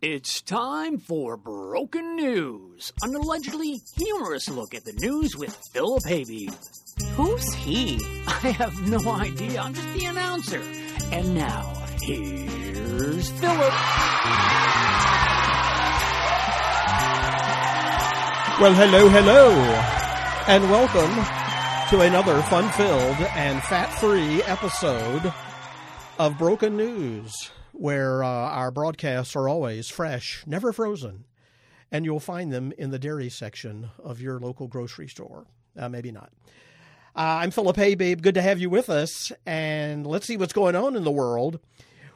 It's time for Broken News, an allegedly humorous look at the news with Philip Haybeeb. Who's he? I have no idea, I'm just the announcer. And now, here's Philip. Well, hello, hello, and welcome to another fun filled and fat free episode of Broken News where uh, our broadcasts are always fresh, never frozen, and you'll find them in the dairy section of your local grocery store. Uh, maybe not. Uh, I'm Philip Haybeeb. Good to have you with us, and let's see what's going on in the world.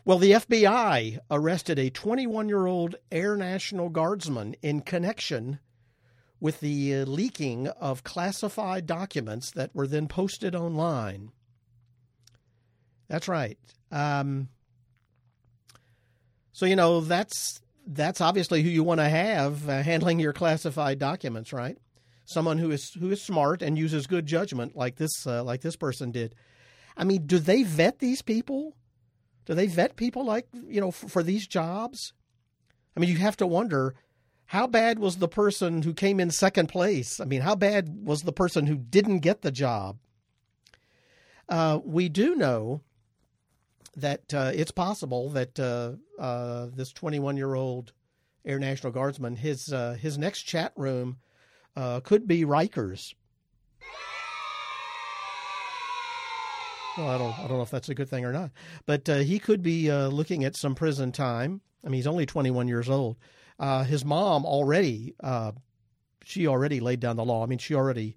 Well, the FBI arrested a 21 year old Air National Guardsman in connection with the uh, leaking of classified documents that were then posted online. That's right. Um, so you know that's that's obviously who you want to have uh, handling your classified documents, right? Someone who is who is smart and uses good judgment, like this uh, like this person did. I mean, do they vet these people? Do they vet people like you know for, for these jobs? I mean, you have to wonder how bad was the person who came in second place? I mean, how bad was the person who didn't get the job? Uh, we do know that uh, it's possible that uh, uh, this 21 year old Air National Guardsman, his uh, his next chat room uh, could be Rikers. Well, I don't I don't know if that's a good thing or not, but he could be looking at some prison time. I mean, he's only 21 years old. his mom already she already laid down the law. I mean, she already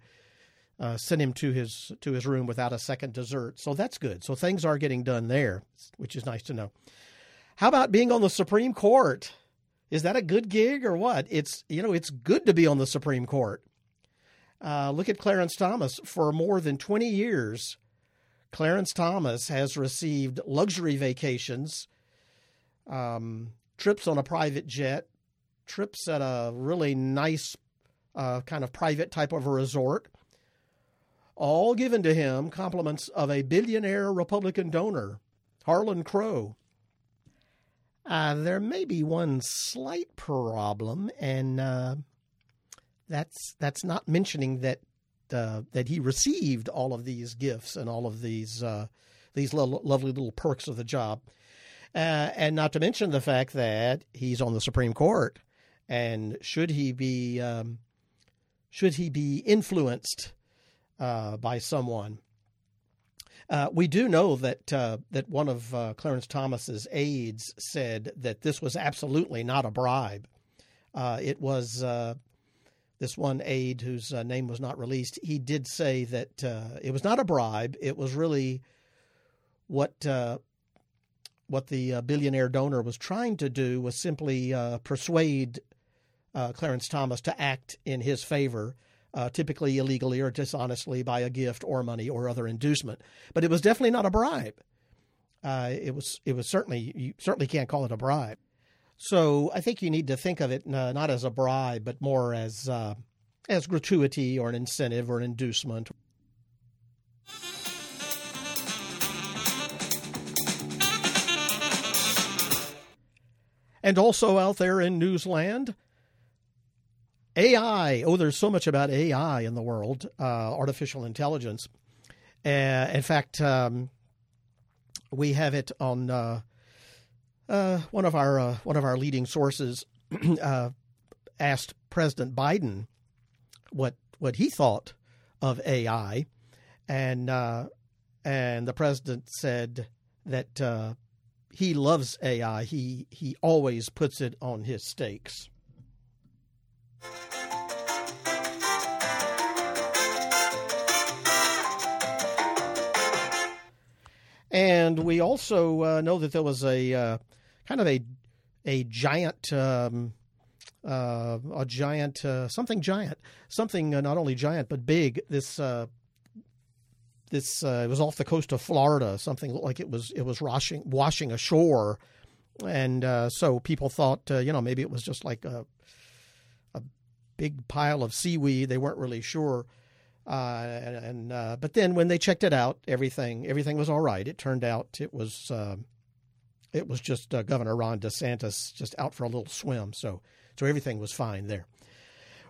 uh, sent him to his to his room without a second dessert. So that's good. So things are getting done there, which is nice to know. How about being on the Supreme Court? Is that a good gig or what? It's you know it's good to be on the Supreme Court. Uh, look at Clarence Thomas. For more than twenty years, Clarence Thomas has received luxury vacations, um, trips on a private jet, trips at a really nice uh, kind of private type of a resort all given to him compliments of a billionaire Republican donor, Harlan Crow. Uh, there may be one slight problem, and uh, that's that's not mentioning that uh, that he received all of these gifts and all of these uh, these little, lovely little perks of the job, uh, and not to mention the fact that he's on the Supreme Court, and should he be um, should he be influenced uh, by someone. Uh, we do know that uh, that one of uh, Clarence Thomas's aides said that this was absolutely not a bribe. Uh, it was uh, this one aide whose name was not released. He did say that it was not a bribe. It was really what what the billionaire donor was trying to do was simply persuade Clarence Thomas to act in his favor uh, typically illegally or dishonestly by a gift or money or other inducement. But it was definitely not a bribe. Uh, it was it was certainly you certainly can't call it a bribe. So I think you need to think of it uh, not as a bribe, but more as uh, as gratuity or an incentive or an inducement. And also out there in Newsland, AI. Oh, there's so much about AI in the world, uh, artificial intelligence. Uh, in fact, um, we have it on uh, uh one of our uh, one of our leading sources uh, asked President Biden what what he thought of AI, and and the president said that he loves AI. He he always puts it on his steaks. And we also uh, know that there was a uh, kind of a a giant um, uh, a giant uh, something giant something uh, not only giant but big. This uh, this it was off the coast of Florida something like it was it was washing washing ashore. And so people thought you know maybe it was just like a a big pile of seaweed. They weren't really sure uh, and uh, but then when they checked it out, everything everything was all right. It turned out it was uh, it was just uh, Governor Ron DeSantis just out for a little swim. So, so everything was fine there.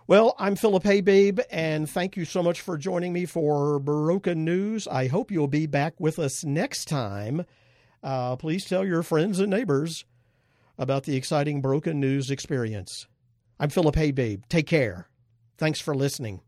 Well, I'm Philip Haybabe, and thank you so much for joining me for Broken News. I hope you'll be back with us next time. Uh, please tell your friends and neighbors about the exciting Broken News experience. I'm Philip Haybabe. Take care. Thanks for listening.